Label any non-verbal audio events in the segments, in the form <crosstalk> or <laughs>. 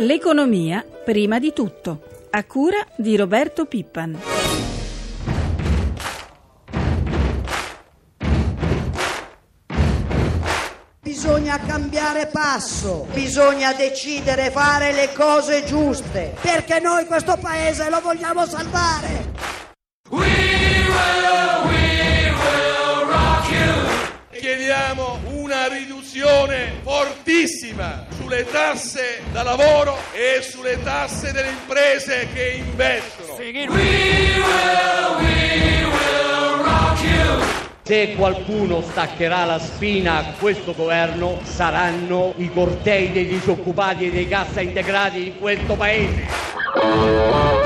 L'economia prima di tutto, a cura di Roberto Pippan. Bisogna cambiare passo, bisogna decidere fare le cose giuste, perché noi questo paese lo vogliamo salvare. Riduzione fortissima sulle tasse da lavoro e sulle tasse delle imprese che investono. Se qualcuno staccherà la spina a questo governo saranno i cortei dei disoccupati e dei cassa integrati in questo paese.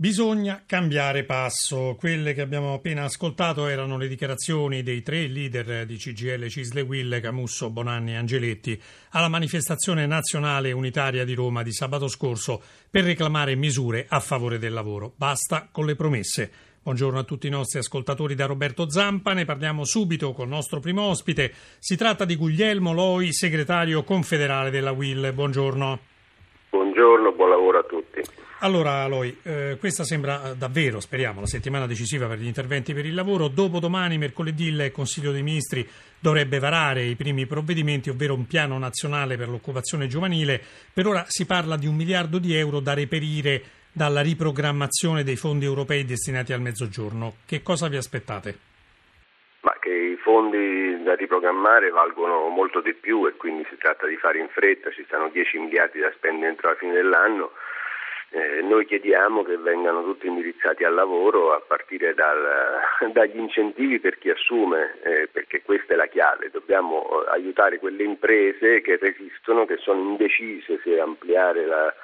Bisogna cambiare passo. Quelle che abbiamo appena ascoltato erano le dichiarazioni dei tre leader di CGL Cisle Will, Camusso, Bonanni e Angeletti alla manifestazione nazionale unitaria di Roma di sabato scorso per reclamare misure a favore del lavoro. Basta con le promesse. Buongiorno a tutti i nostri ascoltatori da Roberto Zampa, ne parliamo subito col nostro primo ospite. Si tratta di Guglielmo Loi, segretario confederale della Will. Buongiorno. Buongiorno, buon lavoro a tutti. Allora, Aloy, eh, questa sembra davvero, speriamo, la settimana decisiva per gli interventi per il lavoro. Dopodomani, mercoledì, il Consiglio dei Ministri dovrebbe varare i primi provvedimenti, ovvero un piano nazionale per l'occupazione giovanile. Per ora si parla di un miliardo di euro da reperire dalla riprogrammazione dei fondi europei destinati al mezzogiorno. Che cosa vi aspettate? Ma che i fondi da riprogrammare valgono molto di più e quindi si tratta di fare in fretta, ci stanno 10 miliardi da spendere entro la fine dell'anno eh, noi chiediamo che vengano tutti indirizzati al lavoro a partire dal, <laughs> dagli incentivi per chi assume, eh, perché questa è la chiave. Dobbiamo eh, aiutare quelle imprese che resistono, che sono indecise se ampliare la,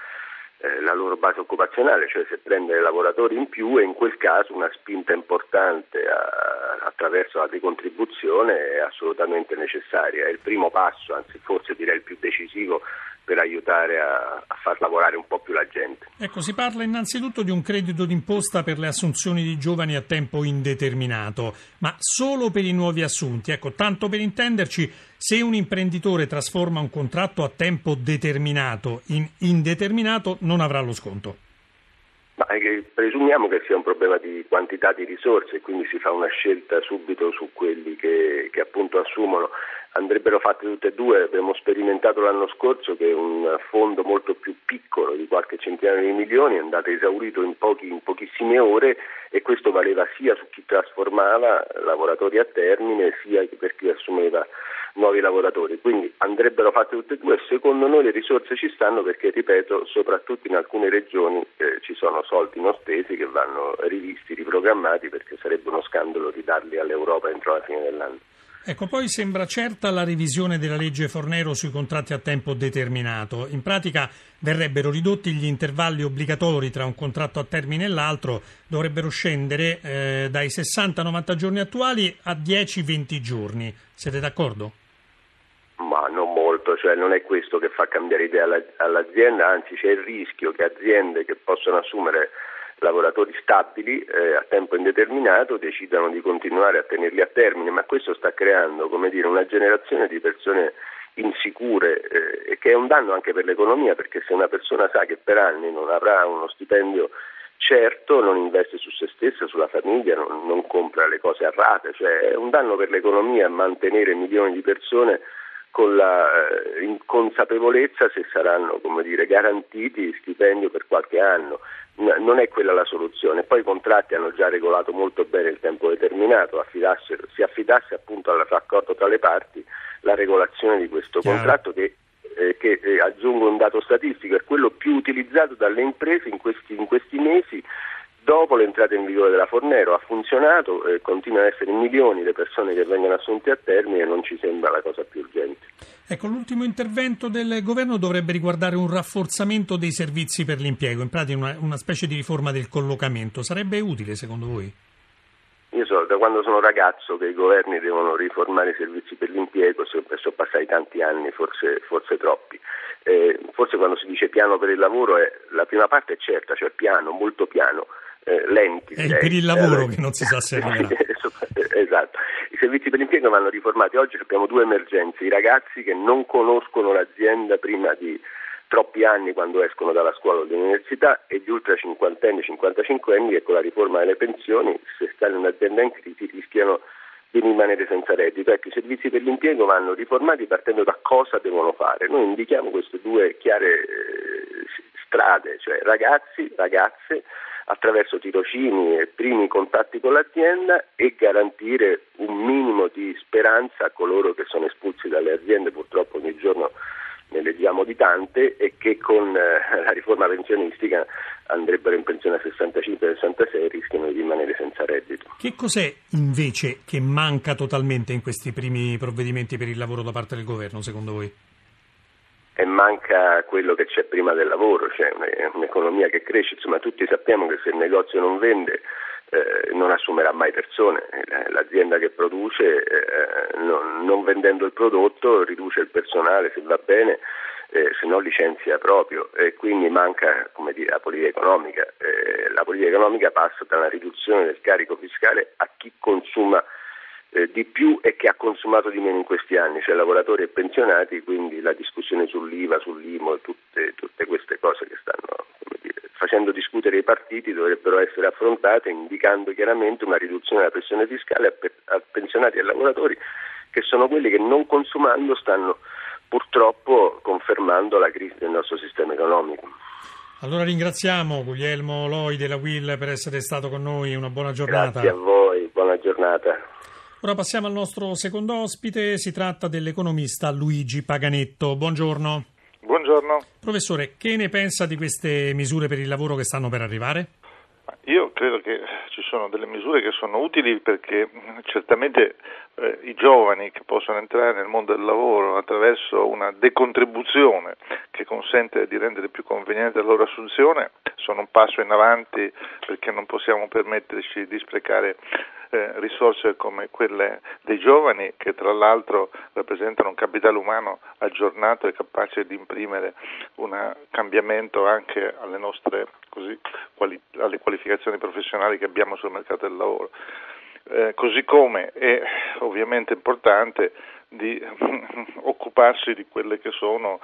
eh, la loro base occupazionale, cioè se prendere lavoratori in più e in quel caso una spinta importante a, attraverso la decontribuzione è assolutamente necessaria. È il primo passo, anzi forse direi il più decisivo per aiutare a, a, far lavorare un po' più la gente. Ecco, si parla innanzitutto di un credito d'imposta per le assunzioni di giovani a tempo indeterminato, ma solo per i nuovi assunti. Ecco, tanto per intenderci, se un imprenditore trasforma un contratto a tempo determinato in indeterminato, non avrà lo sconto. Ma presumiamo che sia un problema di quantità di risorse, quindi si fa una scelta subito su quelli che, che appunto assumono andrebbero fatte tutte e due. Abbiamo sperimentato l'anno scorso che un fondo molto più piccolo di qualche centinaio di milioni è andato esaurito in, pochi, in pochissime ore e questo valeva sia su chi trasformava lavoratori a termine sia per chi assumeva nuovi lavoratori. Quindi andrebbero fatte tutte e due. Secondo noi le risorse ci stanno perché, ripeto, soprattutto in alcune regioni eh, ci sono soldi non spesi che vanno rivisti, riprogrammati perché sarebbe uno scandalo ridarli all'Europa entro la fine dell'anno. Ecco, poi sembra certa la revisione della legge Fornero sui contratti a tempo determinato. In pratica verrebbero ridotti gli intervalli obbligatori tra un contratto a termine e l'altro, dovrebbero scendere eh, dai 60-90 giorni attuali a 10-20 giorni. Siete d'accordo? Ma non molto, cioè non è questo che fa cambiare idea all'azienda, anzi c'è il rischio che aziende che possono assumere lavoratori stabili eh, a tempo indeterminato decidano di continuare a tenerli a termine, ma questo sta creando dire, una generazione di persone insicure eh, che è un danno anche per l'economia perché se una persona sa che per anni non avrà uno stipendio certo non investe su se stessa, sulla famiglia, non, non compra le cose a rate, cioè è un danno per l'economia mantenere milioni di persone con la eh, inconsapevolezza se saranno dire, garantiti stipendio per qualche anno. non è quella la soluzione. Poi i contratti hanno già regolato molto bene il tempo determinato, si affidasse appunto al raccordo tra le parti la regolazione di questo Chiaro. contratto che eh, che eh, aggiungo un dato statistico, è quello più utilizzato dalle imprese in questi, in questi mesi dopo l'entrata in vigore della Fornero ha funzionato e continuano ad essere milioni le persone che vengono assunte a termine e non ci sembra la cosa più urgente. Ecco, l'ultimo intervento del governo dovrebbe riguardare un rafforzamento dei servizi per l'impiego, in pratica una, una specie di riforma del collocamento. Sarebbe utile secondo voi? Io so da quando sono ragazzo che i governi devono riformare i servizi per l'impiego, sono passati tanti anni, forse, forse troppi. Eh, forse quando si dice piano per il lavoro è, la prima parte è certa, cioè piano, molto piano, eh, lenti. È per il lavoro che non si sa se arriverà. <laughs> esatto. I servizi per l'impiego vanno riformati. Oggi abbiamo due emergenze. I ragazzi che non conoscono l'azienda prima di troppi anni quando escono dalla scuola o dall'università e gli ultra cinquantenni, 55 anni che con la riforma delle pensioni, se stanno in un'azienda in crisi, rischiano di rimanere senza reddito. Ecco, i servizi per l'impiego vanno riformati partendo da cosa devono fare. Noi indichiamo queste due chiare eh, strade, cioè ragazzi, ragazze, attraverso tirocini e primi contatti con l'azienda e garantire un minimo di speranza a coloro che sono espulsi dalle aziende purtroppo ogni giorno ne leggiamo di tante e che con eh, la riforma pensionistica andrebbero in pensione a 65-66 e rischiano di rimanere senza reddito. Che cos'è invece che manca totalmente in questi primi provvedimenti per il lavoro da parte del governo, secondo voi? E manca quello che c'è prima del lavoro, cioè un'economia che cresce, insomma tutti sappiamo che se il negozio non vende eh, non assumerà mai persone, l'azienda che produce eh, non, non, vendendo il prodotto riduce il personale se va bene, eh, se no licenzia proprio. E quindi manca dire, la politica economica. Eh, la politica economica passa da una riduzione del carico fiscale a chi consuma eh, di più e che ha consumato di meno in questi anni, cioè lavoratori e pensionati, quindi la discussione sull'IVA, sull'IMO, tutte, tutte queste cose che stanno dire, facendo discutere i partiti dovrebbero essere affrontate indicando chiaramente una riduzione della pressione fiscale a, pe- a pensionati e lavoratori che sono quelli che non consumando stanno purtroppo confermando la crisi del nostro sistema economico. Allora ringraziamo Guglielmo Loi della Will per essere stato con noi, una buona giornata. Grazie a voi, buona giornata. Ora passiamo al nostro secondo ospite, si tratta dell'economista Luigi Paganetto. Buongiorno. Buongiorno. Professore, che ne pensa di queste misure per il lavoro che stanno per arrivare? Io credo che ci sono delle misure che sono utili perché certamente eh, i giovani che possono entrare nel mondo del lavoro attraverso una decontribuzione che consente di rendere più conveniente la loro assunzione sono un passo in avanti perché non possiamo permetterci di sprecare eh, risorse come quelle dei giovani che tra l'altro rappresentano un capitale umano aggiornato e capace di imprimere un cambiamento anche alle nostre così, quali, alle qualificazioni professionali che abbiamo sul mercato del lavoro. Eh, così come è ovviamente importante di <laughs> occuparsi di quelle che sono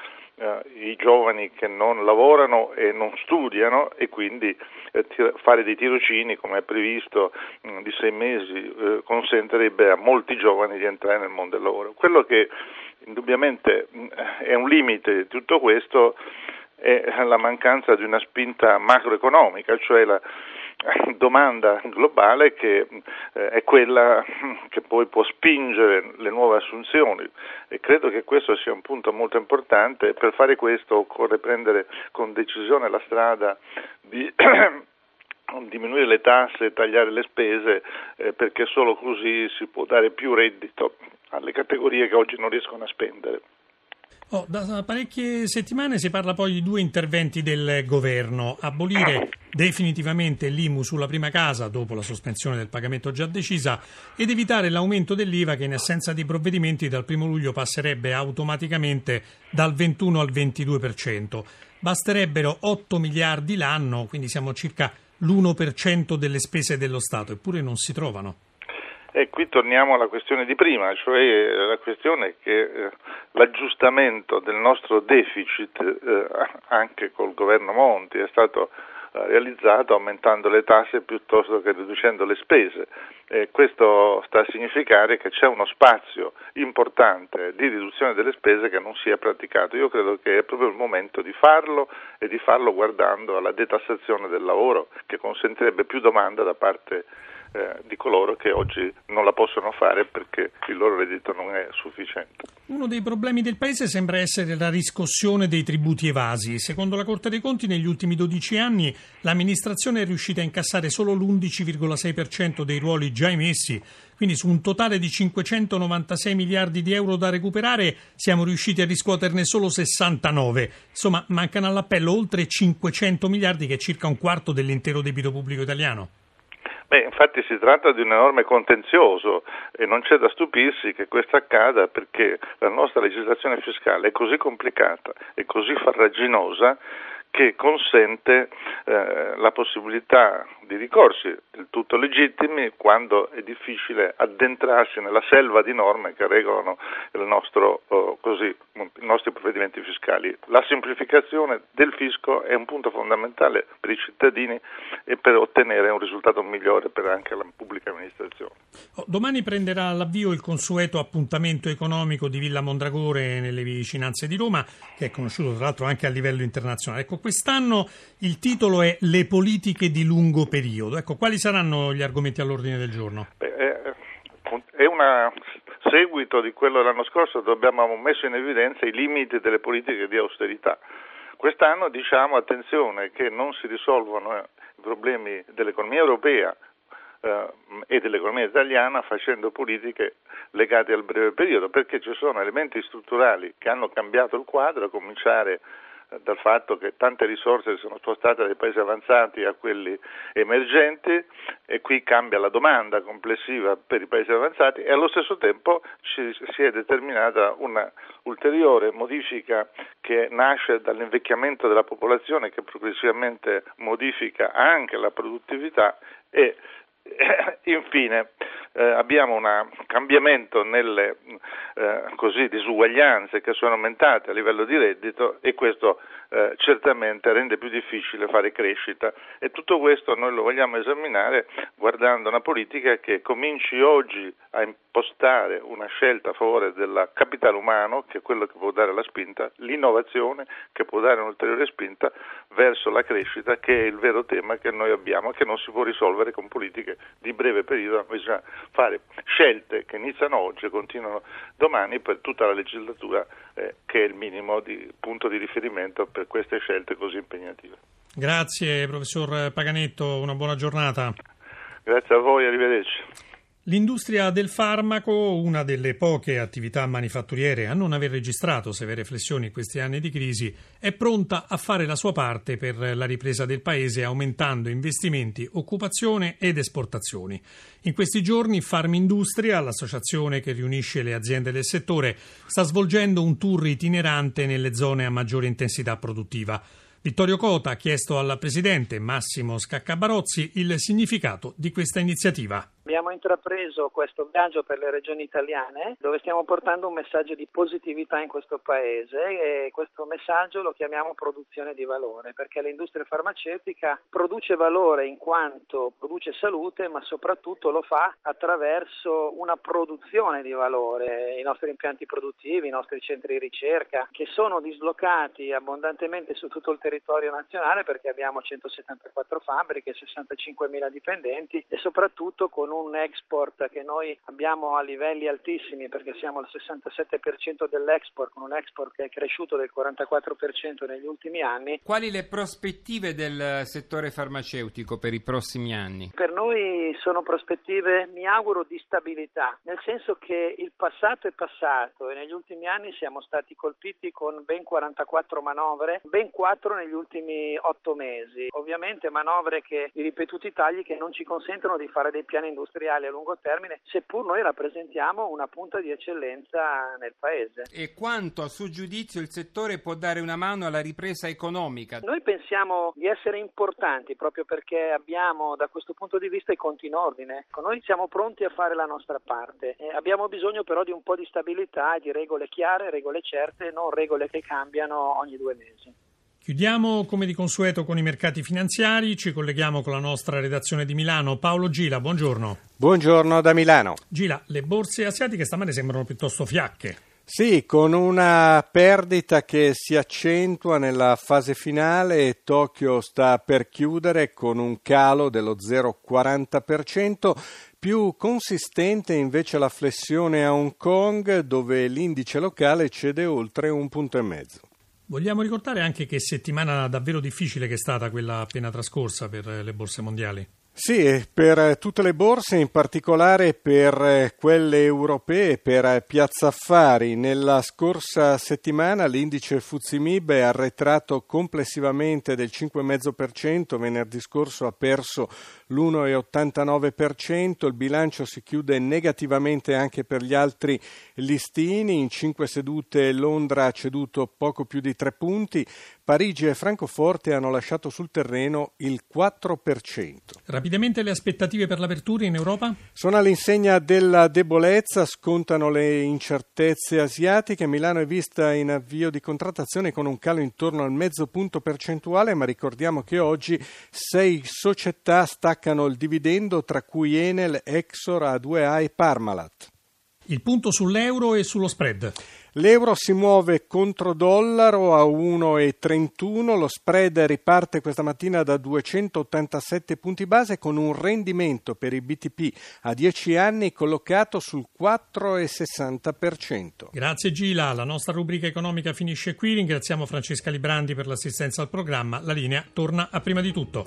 i giovani che non lavorano e non studiano e quindi eh, fare dei tirocini come è previsto mm, di sei mesi eh, consentirebbe a molti giovani di entrare nel mondo del lavoro. Quello che indubbiamente mm, è un limite di tutto questo è la mancanza di una spinta macroeconomica, cioè la <laughs> domanda globale che eh, è quella che poi può spingere le nuove assunzioni. E credo che questo sia un punto molto importante. Per fare questo occorre prendere con decisione la strada di <clears throat> diminuire le tasse e tagliare le spese eh, perché solo così si può dare più reddito alle categorie che oggi non riescono a spendere. Oh, da parecchie settimane si parla poi di due interventi del governo, abolire definitivamente l'IMU sulla prima casa dopo la sospensione del pagamento già decisa ed evitare l'aumento dell'IVA che in assenza di provvedimenti dal 1 luglio passerebbe automaticamente dal 21 al 22%. Basterebbero 8 miliardi l'anno, quindi siamo circa l'1% delle spese dello Stato, eppure non si trovano. E qui torniamo alla questione di prima, cioè la questione che eh, l'aggiustamento del nostro deficit eh, anche col governo Monti è stato eh, realizzato aumentando le tasse piuttosto che riducendo le spese. E questo sta a significare che c'è uno spazio importante di riduzione delle spese che non si è praticato. Io credo che è proprio il momento di farlo e di farlo guardando alla detassazione del lavoro che consentirebbe più domanda da parte eh, di coloro che oggi non la possono fare perché il loro reddito non è sufficiente. Uno dei problemi del Paese sembra essere la riscossione dei tributi evasi. Secondo la Corte dei Conti, negli ultimi 12 anni l'amministrazione è riuscita a incassare solo l'11,6% dei ruoli già emessi. Quindi su un totale di 596 miliardi di euro da recuperare siamo riusciti a riscuoterne solo 69. Insomma, mancano all'appello oltre 500 miliardi, che è circa un quarto dell'intero debito pubblico italiano. Beh, infatti si tratta di un enorme contenzioso e non c'è da stupirsi che questo accada perché la nostra legislazione fiscale è così complicata e così farraginosa che consente eh, la possibilità di ricorsi del tutto legittimi quando è difficile addentrarsi nella selva di norme che regolano nostro, oh, così, i nostri provvedimenti fiscali. La semplificazione del fisco è un punto fondamentale per i cittadini e per ottenere un risultato migliore per anche la pubblica amministrazione. Oh, domani prenderà l'avvio il consueto appuntamento economico di Villa Mondragore nelle vicinanze di Roma, che è conosciuto tra l'altro anche a livello internazionale. Ecco, quest'anno il titolo è Le politiche di lungo periodo. Ecco, quali saranno gli argomenti all'ordine del giorno? Beh, è un seguito di quello dell'anno scorso dove abbiamo messo in evidenza i limiti delle politiche di austerità. Quest'anno diciamo attenzione che non si risolvono i problemi dell'economia europea eh, e dell'economia italiana facendo politiche legate al breve periodo, perché ci sono elementi strutturali che hanno cambiato il quadro, a cominciare dal fatto che tante risorse sono spostate dai paesi avanzati a quelli emergenti e qui cambia la domanda complessiva per i paesi avanzati e allo stesso tempo ci, si è determinata una ulteriore modifica che nasce dall'invecchiamento della popolazione che progressivamente modifica anche la produttività e <coughs> infine eh, abbiamo un cambiamento nelle eh, così, disuguaglianze che sono aumentate a livello di reddito e questo eh, certamente rende più difficile fare crescita. E tutto questo noi lo vogliamo esaminare guardando una politica che cominci oggi a impostare una scelta a favore del capitale umano che è quello che può dare la spinta, l'innovazione che può dare un'ulteriore spinta verso la crescita che è il vero tema che noi abbiamo che non si può risolvere con politiche di breve periodo, bisogna fare scelte che iniziano oggi e continuano domani per tutta la legislatura eh, che è il minimo di punto di riferimento per queste scelte così impegnative. Grazie professor Paganetto, una buona giornata. Grazie a voi, arrivederci. L'industria del farmaco, una delle poche attività manifatturiere a non aver registrato severe flessioni in questi anni di crisi, è pronta a fare la sua parte per la ripresa del paese aumentando investimenti, occupazione ed esportazioni. In questi giorni Farmindustria, l'associazione che riunisce le aziende del settore, sta svolgendo un tour itinerante nelle zone a maggiore intensità produttiva. Vittorio Cota ha chiesto al presidente Massimo Scaccabarozzi il significato di questa iniziativa. Abbiamo intrapreso questo viaggio per le regioni italiane dove stiamo portando un messaggio di positività in questo paese e questo messaggio lo chiamiamo produzione di valore perché l'industria farmaceutica produce valore in quanto produce salute ma soprattutto lo fa attraverso una produzione di valore. I nostri impianti produttivi, i nostri centri di ricerca che sono dislocati abbondantemente su tutto il territorio nazionale perché abbiamo 174 fabbriche, 65 mila dipendenti e soprattutto con un un export che noi abbiamo a livelli altissimi perché siamo al 67% dell'export, con un export che è cresciuto del 44% negli ultimi anni. Quali le prospettive del settore farmaceutico per i prossimi anni? Per noi sono prospettive, mi auguro, di stabilità, nel senso che il passato è passato e negli ultimi anni siamo stati colpiti con ben 44 manovre, ben 4 negli ultimi 8 mesi. Ovviamente manovre che, di ripetuti tagli che non ci consentono di fare dei piani industriali industriali a lungo termine, seppur noi rappresentiamo una punta di eccellenza nel Paese. E quanto a suo giudizio il settore può dare una mano alla ripresa economica? Noi pensiamo di essere importanti proprio perché abbiamo da questo punto di vista i conti in ordine. Noi siamo pronti a fare la nostra parte. Abbiamo bisogno però di un po' di stabilità e di regole chiare, regole certe, non regole che cambiano ogni due mesi. Chiudiamo come di consueto con i mercati finanziari, ci colleghiamo con la nostra redazione di Milano. Paolo Gila, buongiorno. Buongiorno da Milano. Gila, le borse asiatiche stamane sembrano piuttosto fiacche. Sì, con una perdita che si accentua nella fase finale, Tokyo sta per chiudere con un calo dello 0,40%, più consistente invece la flessione a Hong Kong dove l'indice locale cede oltre un punto e mezzo. Vogliamo ricordare anche che settimana davvero difficile che è stata quella appena trascorsa per le borse mondiali. Sì, per tutte le borse, in particolare per quelle europee, per Piazza Affari. Nella scorsa settimana l'indice Fuzimib è arretrato complessivamente del 5,5%, venerdì scorso ha perso l'1,89%, il bilancio si chiude negativamente anche per gli altri listini, in cinque sedute Londra ha ceduto poco più di tre punti, Parigi e Francoforte hanno lasciato sul terreno il 4%. Rapidamente le aspettative per l'apertura in Europa? Sono all'insegna della debolezza, scontano le incertezze asiatiche. Milano è vista in avvio di contrattazione con un calo intorno al mezzo punto percentuale, ma ricordiamo che oggi sei società staccano il dividendo, tra cui Enel, Exor, A2A e Parmalat. Il punto sull'euro e sullo spread. L'euro si muove contro dollaro a 1,31, lo spread riparte questa mattina da 287 punti base con un rendimento per i BTP a 10 anni collocato sul 4,60%. Grazie Gila, la nostra rubrica economica finisce qui, ringraziamo Francesca Librandi per l'assistenza al programma, la linea torna a prima di tutto.